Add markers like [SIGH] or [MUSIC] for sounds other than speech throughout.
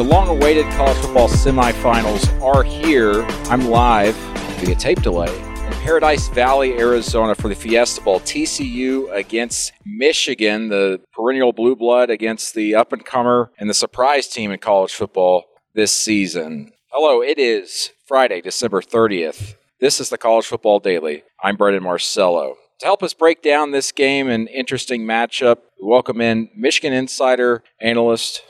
The long awaited college football semifinals are here. I'm live via tape delay in Paradise Valley, Arizona for the Fiesta Bowl. TCU against Michigan, the perennial blue blood against the up and comer and the surprise team in college football this season. Hello, it is Friday, December 30th. This is the College Football Daily. I'm Brandon Marcello. To help us break down this game and interesting matchup, we welcome in Michigan insider analyst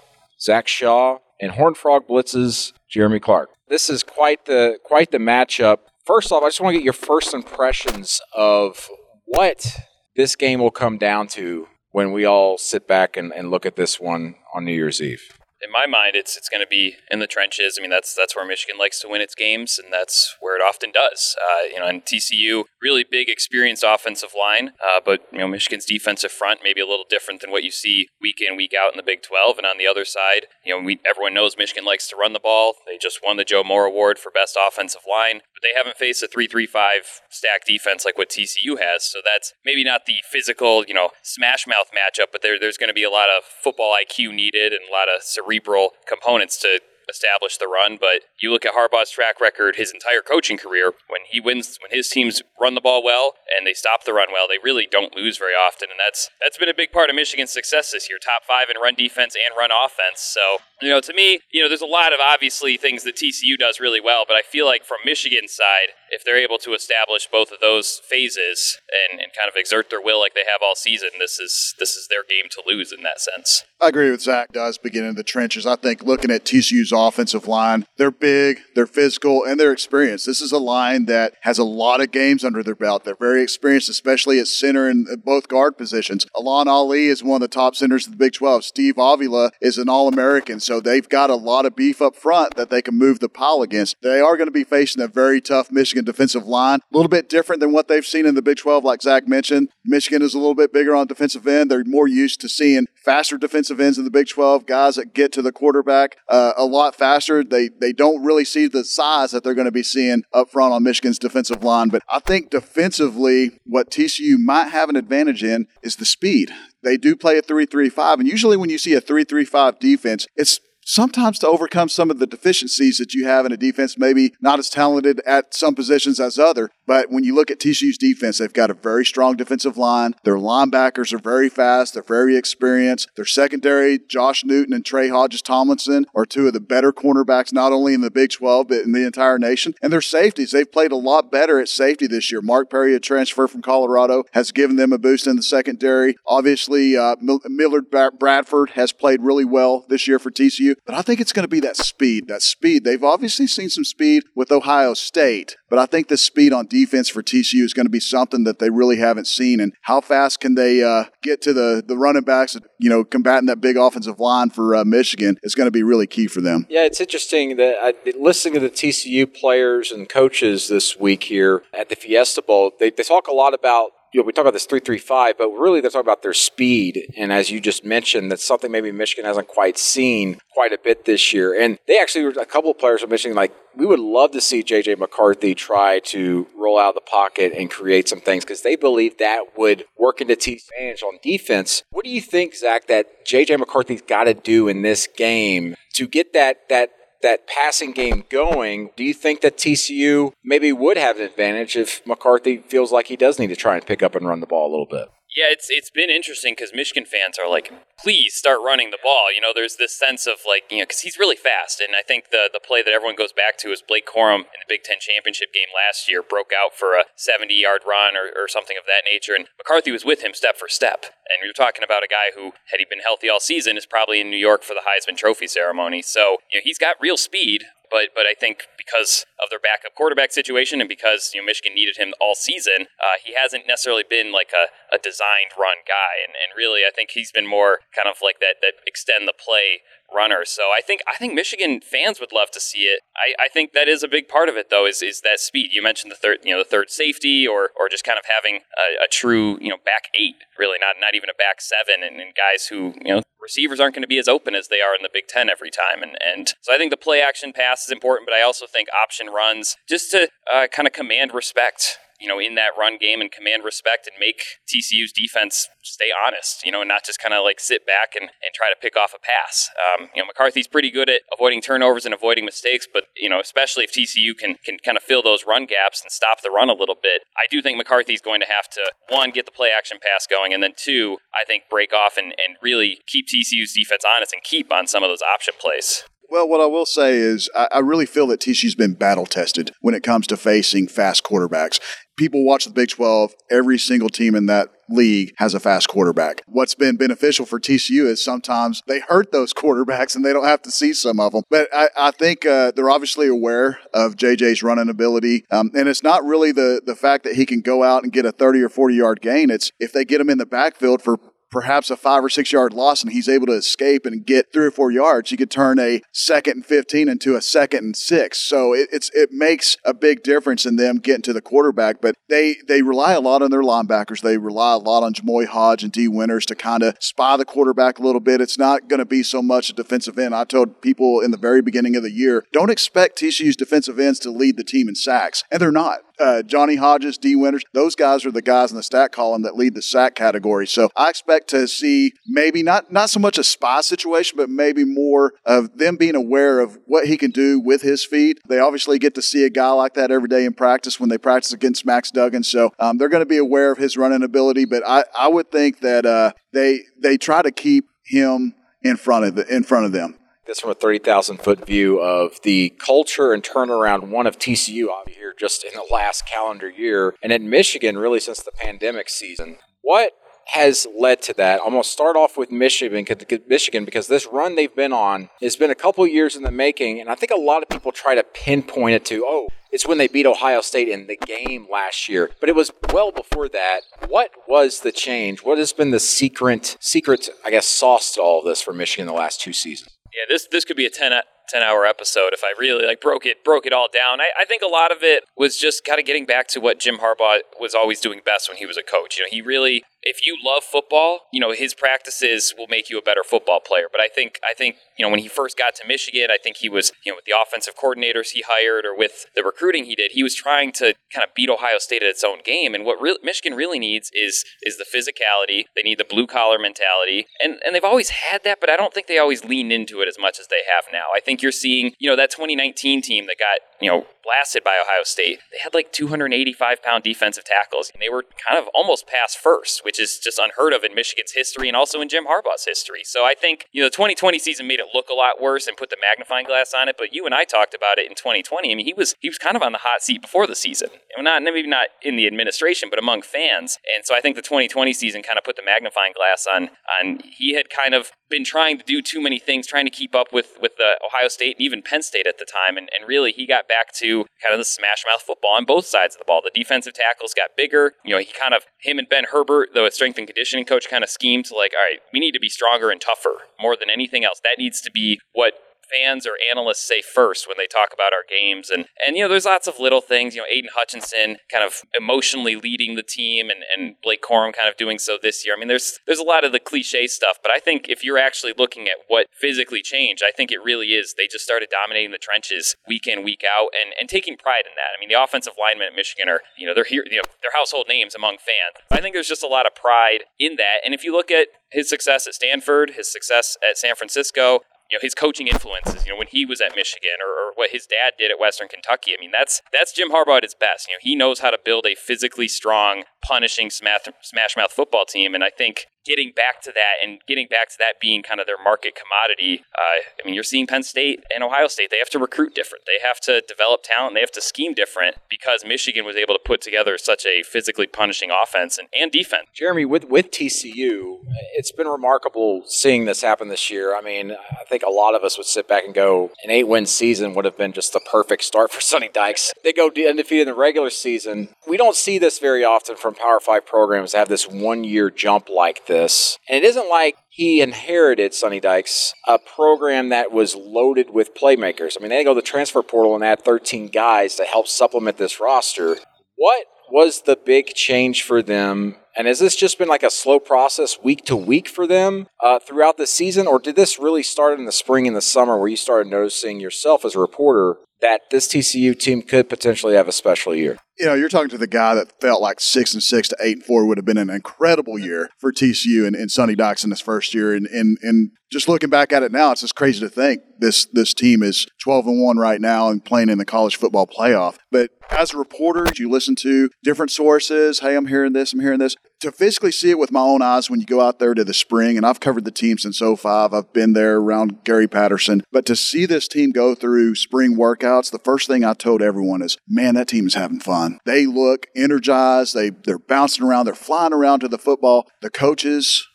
Zach Shaw and HornedFrogBlitz's Jeremy Clark. This is quite the quite the matchup. First off, I just want to get your first impressions of what this game will come down to when we all sit back and, and look at this one on New Year's Eve in my mind, it's it's going to be in the trenches. I mean, that's that's where Michigan likes to win its games, and that's where it often does. Uh, you know, and TCU really big, experienced offensive line, uh, but you know Michigan's defensive front maybe a little different than what you see week in week out in the Big 12. And on the other side, you know, we, everyone knows Michigan likes to run the ball. They just won the Joe Moore Award for best offensive line, but they haven't faced a three-three-five stack defense like what TCU has. So that's maybe not the physical, you know, smash mouth matchup, but there, there's going to be a lot of football IQ needed and a lot of cerebral components to establish the run. But you look at Harbaugh's track record, his entire coaching career, when he wins, when his teams run the ball well and they stop the run well, they really don't lose very often. And that's that's been a big part of Michigan's success this year. Top five in run defense and run offense. So you know, to me, you know, there's a lot of obviously things that TCU does really well, but I feel like from Michigan's side, if they're able to establish both of those phases and, and kind of exert their will like they have all season, this is this is their game to lose in that sense. I agree with Zach. Does begin in the trenches. I think looking at TCU's offensive line, they're big, they're physical, and they're experienced. This is a line that has a lot of games under their belt. They're very experienced, especially at center and both guard positions. Alan Ali is one of the top centers of the Big 12. Steve Avila is an All American, so they've got a lot of beef up front that they can move the pile against. They are going to be facing a very tough Michigan defensive line, a little bit different than what they've seen in the Big 12, like Zach mentioned. Michigan is a little bit bigger on defensive end. They're more used to seeing faster defensive ends in the Big 12, guys that get to the quarterback uh, a lot faster. They they don't really see the size that they're going to be seeing up front on Michigan's defensive line. But I think defensively, what TCU might have an advantage in is the speed. They do play a 3 3 5. And usually, when you see a 3 3 5 defense, it's sometimes to overcome some of the deficiencies that you have in a defense, maybe not as talented at some positions as other. But when you look at TCU's defense, they've got a very strong defensive line. Their linebackers are very fast. They're very experienced. Their secondary, Josh Newton and Trey Hodges Tomlinson, are two of the better cornerbacks, not only in the Big 12, but in the entire nation. And their safeties, they've played a lot better at safety this year. Mark Perry, a transfer from Colorado, has given them a boost in the secondary. Obviously, uh, Millard Bradford has played really well this year for TCU. But I think it's going to be that speed. That speed. They've obviously seen some speed with Ohio State, but I think the speed on defense for TCU is going to be something that they really haven't seen. And how fast can they uh, get to the the running backs? You know, combating that big offensive line for uh, Michigan is going to be really key for them. Yeah, it's interesting that I, listening to the TCU players and coaches this week here at the Fiesta Bowl, they, they talk a lot about you know, we talk about this 335, but really they're talking about their speed. And as you just mentioned, that's something maybe Michigan hasn't quite seen quite a bit this year. And they actually a couple of players were mentioning like, we would love to see JJ McCarthy try to roll out of the pocket and create some things because they believe that would work into T's advantage on defense. What do you think, Zach, that JJ McCarthy's got to do in this game to get that that that passing game going, do you think that TCU maybe would have an advantage if McCarthy feels like he does need to try and pick up and run the ball a little bit? Yeah, it's it's been interesting because Michigan fans are like, please start running the ball. You know, there's this sense of like, you know, because he's really fast, and I think the the play that everyone goes back to is Blake Corum in the Big Ten championship game last year broke out for a 70 yard run or, or something of that nature, and McCarthy was with him step for step. And you're talking about a guy who, had he been healthy all season, is probably in New York for the Heisman Trophy ceremony. So you know, he's got real speed, but but I think because of their backup quarterback situation and because you know Michigan needed him all season, uh, he hasn't necessarily been like a, a designed run guy. And, and really, I think he's been more kind of like that that extend the play runner. So I think I think Michigan fans would love to see it. I, I think that is a big part of it though, is is that speed. You mentioned the third you know, the third safety or or just kind of having a, a true, you know, back eight, really, not not even a back seven and, and guys who, you know, receivers aren't going to be as open as they are in the Big Ten every time. And, and so I think the play action pass is important, but I also think option runs just to uh, kind of command respect you know, in that run game and command respect and make TCU's defense stay honest, you know, and not just kind of like sit back and, and try to pick off a pass. Um, you know, McCarthy's pretty good at avoiding turnovers and avoiding mistakes, but, you know, especially if TCU can, can kind of fill those run gaps and stop the run a little bit, I do think McCarthy's going to have to, one, get the play action pass going, and then two, I think break off and, and really keep TCU's defense honest and keep on some of those option plays. Well, what I will say is, I, really feel that TCU's been battle tested when it comes to facing fast quarterbacks. People watch the Big 12, every single team in that league has a fast quarterback. What's been beneficial for TCU is sometimes they hurt those [LAUGHS] quarterbacks and they don't have to see some of them. But I, I think uh, they're obviously aware of JJ's running ability. Um, and it's not really the, the fact that he can go out and get a 30 or 40 yard gain. It's if they get him in the backfield for perhaps a five or six yard loss and he's able to escape and get three or four yards, he could turn a second and 15 into a second and six. So it, it's, it makes a big difference in them getting to the quarterback, but they, they rely a lot on their linebackers. They rely a lot on Jamoi Hodge and Dee Winters to kind of spy the quarterback a little bit. It's not going to be so much a defensive end. I told people in the very beginning of the year, don't expect TCU's defensive ends to lead the team in sacks. And they're not uh, Johnny Hodges, Dee Winters. those guys are the guys in the stat column that lead the sack category. So I expect to see maybe not not so much a spy situation, but maybe more of them being aware of what he can do with his feet. They obviously get to see a guy like that every day in practice when they practice against Max Duggan. So um, they're going to be aware of his running ability. But I, I would think that uh, they they try to keep him in front of the, in front of them this from a 30,000 foot view of the culture and turnaround one of TCU here just in the last calendar year and in Michigan really since the pandemic season. What has led to that. I'm going to start off with Michigan, Michigan because this run they've been on has been a couple years in the making, and I think a lot of people try to pinpoint it to, oh, it's when they beat Ohio State in the game last year, but it was well before that. What was the change? What has been the secret, secret, I guess, sauce to all of this for Michigan the last two seasons? Yeah, this this could be a 10, 10 hour episode if I really like broke it broke it all down. I, I think a lot of it was just kind of getting back to what Jim Harbaugh was always doing best when he was a coach. You know, he really if you love football, you know, his practices will make you a better football player. But I think I think, you know, when he first got to Michigan, I think he was, you know, with the offensive coordinators he hired or with the recruiting he did, he was trying to kind of beat Ohio State at its own game. And what re- Michigan really needs is is the physicality. They need the blue collar mentality. And and they've always had that, but I don't think they always leaned into it as much as they have now. I think you're seeing, you know, that 2019 team that got, you know, blasted by Ohio State. They had like 285 pound defensive tackles, and they were kind of almost pass first, which is just unheard of in Michigan's history and also in Jim Harbaugh's history. So I think you know the 2020 season made it look a lot worse and put the magnifying glass on it. But you and I talked about it in 2020. I mean, he was he was kind of on the hot seat before the season. Not maybe not in the administration, but among fans. And so I think the 2020 season kind of put the magnifying glass on on he had kind of been trying to do too many things, trying to keep up with with the Ohio State and even Penn State at the time, and, and really he got back to kind of the smash mouth football on both sides of the ball. The defensive tackles got bigger. You know, he kind of him and Ben Herbert, though a strength and conditioning coach, kind of schemed to like, all right, we need to be stronger and tougher more than anything else. That needs to be what fans or analysts say first when they talk about our games. And and you know, there's lots of little things. You know, Aidan Hutchinson kind of emotionally leading the team, and, and Blake Corum kind of doing so this year. I mean, there's there's a lot of the cliche stuff, but I think if you're actually looking at what physically changed, I think it really is they just started dominating the trenches week in week out, and and taking pride in that. I mean, the offensive linemen at Michigan are you know they're here you know they're household names among fans. I think there's just a lot of pride in that, and if you look at his success at Stanford, his success at San Francisco, you know his coaching influences. You know when he was at Michigan or, or, what his dad did at Western Kentucky. I mean that's that's Jim Harbaugh at his best. You know he knows how to build a physically strong, punishing smash, smash mouth football team, and I think getting back to that and getting back to that being kind of their market commodity. Uh, I mean, you're seeing Penn State and Ohio State. They have to recruit different. They have to develop talent. They have to scheme different because Michigan was able to put together such a physically punishing offense and, and defense. Jeremy, with, with TCU, it's been remarkable seeing this happen this year. I mean, I think a lot of us would sit back and go, an eight win season would have been just the perfect start for [LAUGHS] Sonny Dykes. They go undefeated in the regular season. We don't see this very often from Power Five programs have this one year jump like this. And it isn't like he inherited Sonny Dykes, a program that was loaded with playmakers. I mean, they go to the transfer portal and add 13 guys to help supplement this roster. What was the big change for them? And has this just been like a slow process week to week for them uh, throughout the season? Or did this really start in the spring and the summer where you started noticing yourself as a reporter that this TCU team could potentially have a special year? you know, you're talking to the guy that felt like six and six to eight and four would have been an incredible year for TCU and, and Sonny in his first year. And, and, and just looking back at it now, it's just crazy to think this this team is 12 and one right now and playing in the college football playoff. But as a reporter, you listen to different sources. Hey, I'm hearing this. I'm hearing this. To physically see it with my own eyes when you go out there to the spring, and I've covered the team since 05. I've been there around Gary Patterson. But to see this team go through spring workouts, the first thing I told everyone is, man, that team is having fun. They look energized. They they're bouncing around. They're flying around to the football. The coaches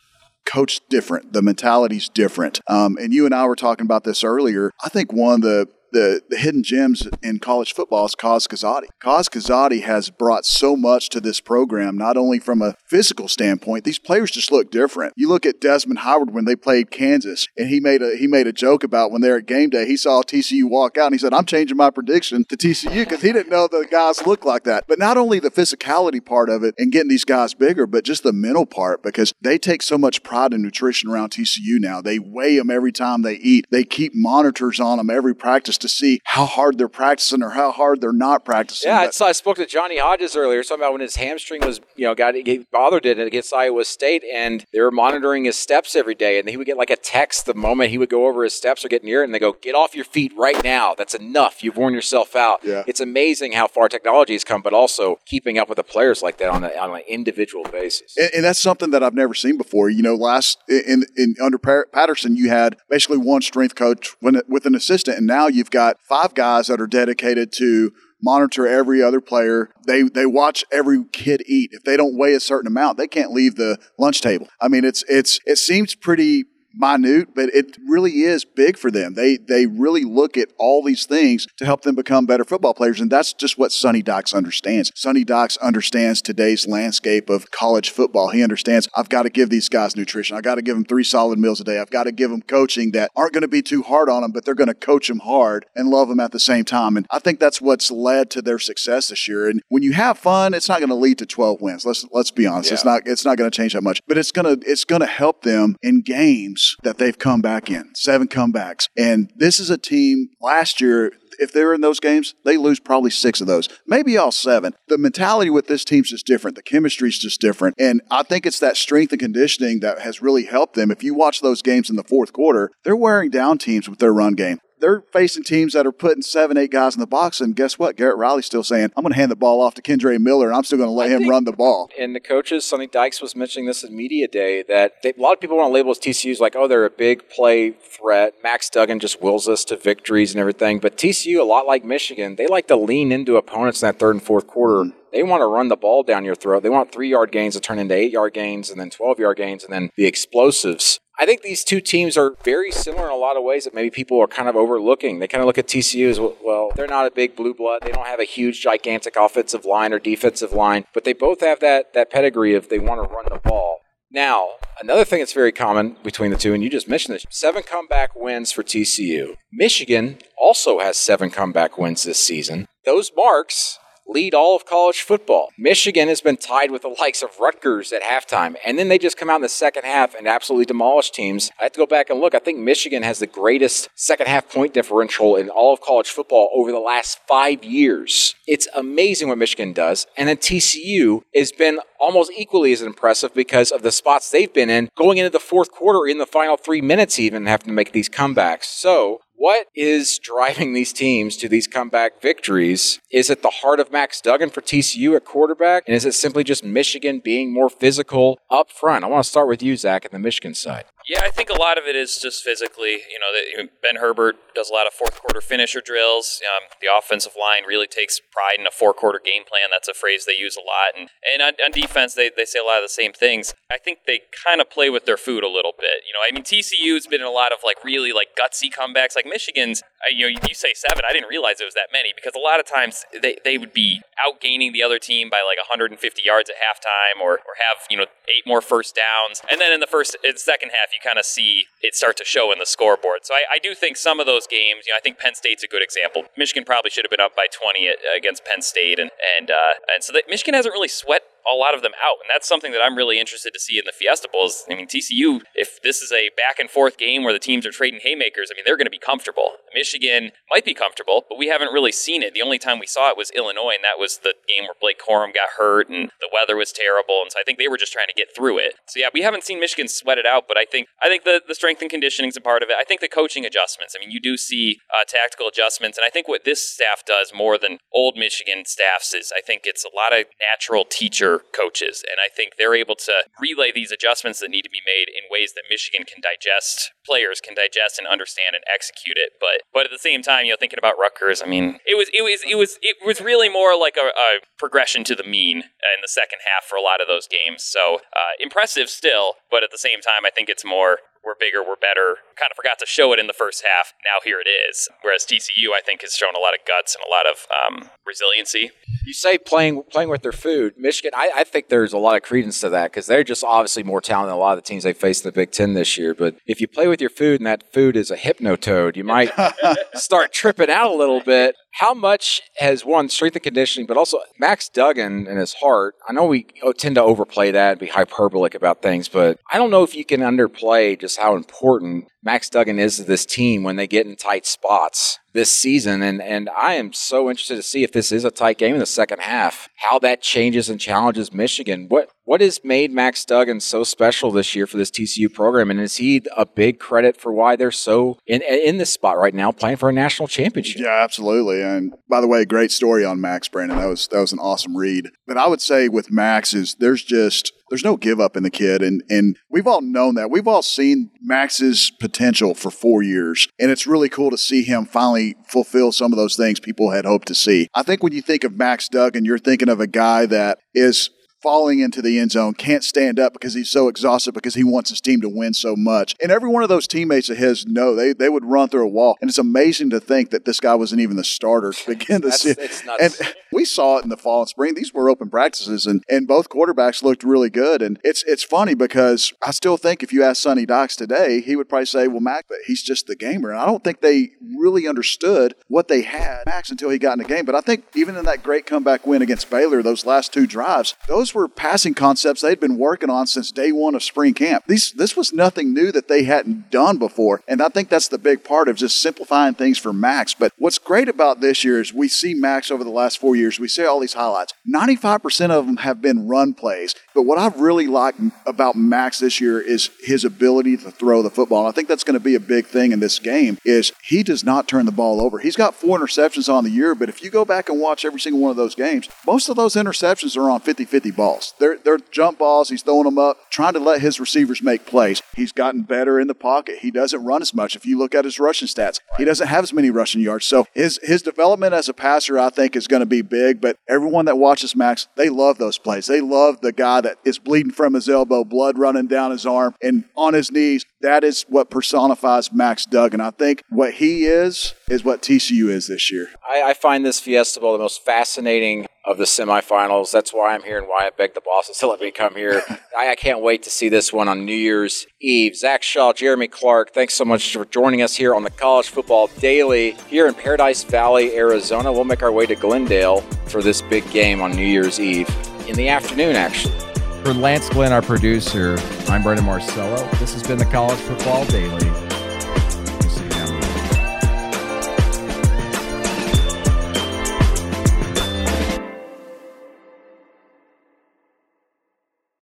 coach different. The mentality's different. Um, and you and I were talking about this earlier. I think one of the the, the hidden gems in college football is Kaz Kazadi. Kaz Kazadi has brought so much to this program, not only from a physical standpoint, these players just look different. You look at Desmond Howard when they played Kansas, and he made a he made a joke about when they're at game day, he saw TCU walk out and he said, I'm changing my prediction to TCU because he didn't know the guys look like that. But not only the physicality part of it and getting these guys bigger, but just the mental part because they take so much pride in nutrition around TCU now. They weigh them every time they eat. They keep monitors on them every practice to see how hard they're practicing or how hard they're not practicing. Yeah, I spoke to Johnny Hodges earlier, talking about when his hamstring was, you know, got bothered it against Iowa State, and they were monitoring his steps every day, and he would get like a text the moment he would go over his steps or get near it, and they go, "Get off your feet right now. That's enough. You've worn yourself out." Yeah. It's amazing how far technology has come, but also keeping up with the players like that on, a, on an individual basis. And, and, that's something that I've never seen before. You know, last in, in under Patterson, you had basically one strength coach with an assistant, and now you've got five guys that are dedicated to monitor every other player. They they watch every kid eat. If they don't weigh a certain amount, they can't leave the lunch table. I mean, it's it's it seems pretty minute, but it really is big for them. They they really look at all these things to help them become better football players, and that's just what Sonny Dykes understands. Sonny Dykes understands today's landscape of college football. He understands I've got to give these guys nutrition. I got to give them three solid meals a day. I've got to give them coaching that aren't going to be too hard on them, but they're going to coach them hard and love them at the same time. And I think that's what's led to their success this year. And when you have fun, it's not going to lead to 12 wins. Let's let's be honest. Yeah. It's not it's not going to change that much, but it's gonna it's going to help them in games that they've come back in, seven comebacks. And this is a team last year if they're in those games, they lose probably six of those, maybe all seven. The mentality with this team's just different. The chemistry's just different. And I think it's that strength and conditioning that has really helped them. If you watch those games in the fourth quarter, they're wearing down teams with their run game they're facing teams that are putting seven, eight guys in the box. And guess what? Garrett Riley's still saying, I'm going to hand the ball off to Kendre Miller, and I'm still going to let I him run the ball. And the coaches, Sonny Dykes was mentioning this in media day, that they, a lot of people want to label as TCU's like, oh, they're a big play threat. Max Duggan just wills us to victories and everything. But TCU, a lot like Michigan, they like to lean into opponents in that third and fourth quarter. Mm-hmm they want to run the ball down your throat. They want three yard gains to turn into eight yard gains and then 12 yard gains and then the explosives. I think these two teams are very similar in a lot of ways that maybe people are kind of overlooking. They kind of look at TCU as well, they're not a big blue blood. They don't have a huge, gigantic offensive line or defensive line, but they both have that, that pedigree of they want to run the ball. Now, another thing that's very common between the two, and you just mentioned this seven comeback wins for TCU. Michigan also has seven comeback wins this season. Those marks lead all of college football. Michigan has been tied with the likes of Rutgers at halftime, and then they just come out in the second half and absolutely demolish teams. I have to go back and look. I think Michigan has the greatest second half point differential in all of college football over the last five years. It's amazing what Michigan does. And then TCU has been almost equally as impressive because of the spots they've been in going into the fourth quarter in the final three minutes, even having to make these comebacks. So what is driving these teams to these comeback victories? Is it the heart of Max Duggan for TCU at quarterback? And is it simply just Michigan being more physical up front? I want to start with you, Zach, at the Michigan side. Yeah, I think a lot of it is just physically. You know, Ben Herbert does a lot of fourth quarter finisher drills. Um, the offensive line really takes pride in a four quarter game plan. That's a phrase they use a lot. And and on, on, defense, they, they say a lot of the same things. I think they kind of play with their food a little bit. You know, I mean, TCU's been in a lot of like really like gutsy comebacks. Like Michigan's, you know, you say seven. I didn't realize it was that many because a lot of times they, they would be outgaining the other team by like 150 yards at halftime or, or have, you know, eight more first downs. And then in the first, in the second half, you kind of see it start to show in the scoreboard. So I, I, do think some of those games, you know, I think Penn State's a good example. Michigan probably should have been up by 20 against Penn State, and and uh, and so that Michigan hasn't really sweat a lot of them out. And that's something that I'm really interested to see in the Fiesta Bowls. I mean, TCU, if this is a back and forth game where the teams are trading haymakers, I mean, they're going to be comfortable. Michigan might be comfortable, but we haven't really seen it. The only time we saw it was Illinois, and that was the game where Blake Corum got hurt and the weather was terrible. And so I think they were just trying to get through it. So yeah, we haven't seen Michigan sweat it out, but I think I think the, the strength and conditioning is a part of it. I think the coaching adjustments. I mean, you do see uh, tactical adjustments, and I think what this staff does more than old Michigan staffs is I think it's a lot of natural teacher coaches, and I think they're able to relay these adjustments that need to be made in ways that Michigan can digest, players can digest and understand and execute it. But but at the same time, you know, thinking about Rutgers, I mean, it was it was it was it was really more like a, a progression to the mean in the second half for a lot of those games. So uh, impressive still, but at the same time, I think it's more we're bigger, we're better. Kind of forgot to show it in the first half. Now here it is. Whereas TCU, I think, has shown a lot of guts and a lot of um, resiliency. You say playing playing with their food. Michigan, I, I think there's a lot of credence to that because they're just obviously more talented than a lot of the teams they faced in the Big Ten this year. But if you play with your food and that food is a hypnotoad, you might [LAUGHS] start tripping out a little bit. How much has one strength and conditioning, but also Max Duggan and his heart? I know we oh, tend to overplay that and be hyperbolic about things, but I don't know if you can underplay just how important Max Duggan is to this team when they get in tight spots this season. And, and I am so interested to see if this is a tight game in the second half, how that changes and challenges Michigan. What what has made Max Duggan so special this year for this TCU program? And is he a big credit for why they're so in in this spot right now playing for a national championship? Yeah, absolutely. And by the way, great story on Max Brandon. That was that was an awesome read. But I would say with Max is there's just there's no give up in the kid and and we've all known that we've all seen max's potential for four years and it's really cool to see him finally fulfill some of those things people had hoped to see i think when you think of max duggan you're thinking of a guy that is falling into the end zone, can't stand up because he's so exhausted because he wants his team to win so much. And every one of those teammates of his know they, they would run through a wall. And it's amazing to think that this guy wasn't even the starter to begin the season. And we saw it in the fall and spring. These were open practices and, and both quarterbacks looked really good. And it's it's funny because I still think if you ask Sonny Dykes today, he would probably say, Well, Mac, but he's just the gamer. And I don't think they really understood what they had Max until he got in the game. But I think even in that great comeback win against Baylor, those last two drives, those were passing concepts they'd been working on since day one of spring camp. These, this was nothing new that they hadn't done before. And I think that's the big part of just simplifying things for Max. But what's great about this year is we see Max over the last four years, we see all these highlights. 95% of them have been run plays. But what I really like about Max this year is his ability to throw the football. And I think that's going to be a big thing in this game is he does not turn the ball over. He's got four interceptions on the year, but if you go back and watch every single one of those games, most of those interceptions are on 50-50 balls. They're, they're jump balls. He's throwing them up, trying to let his receivers make plays. He's gotten better in the pocket. He doesn't run as much. If you look at his rushing stats, he doesn't have as many rushing yards. So his, his development as a passer, I think, is going to be big. But everyone that watches Max, they love those plays. They love the guy that is bleeding from his elbow, blood running down his arm, and on his knees. That is what personifies Max Duggan. I think what he is is what TCU is this year. I, I find this Fiesta Bowl the most fascinating of the semifinals. That's why I'm here and why I begged the bosses to let me come here. [LAUGHS] I, I, can't wait to see this one on New Year's Eve. Zach Shaw, Jeremy Clark, thanks so much for joining us here on the College Football Daily here in Paradise Valley, Arizona. We'll make our way to Glendale for this big game on New Year's Eve in the afternoon, actually. For Lance Glenn, our producer, I'm Brandon Marcello. This has been the College Football Daily.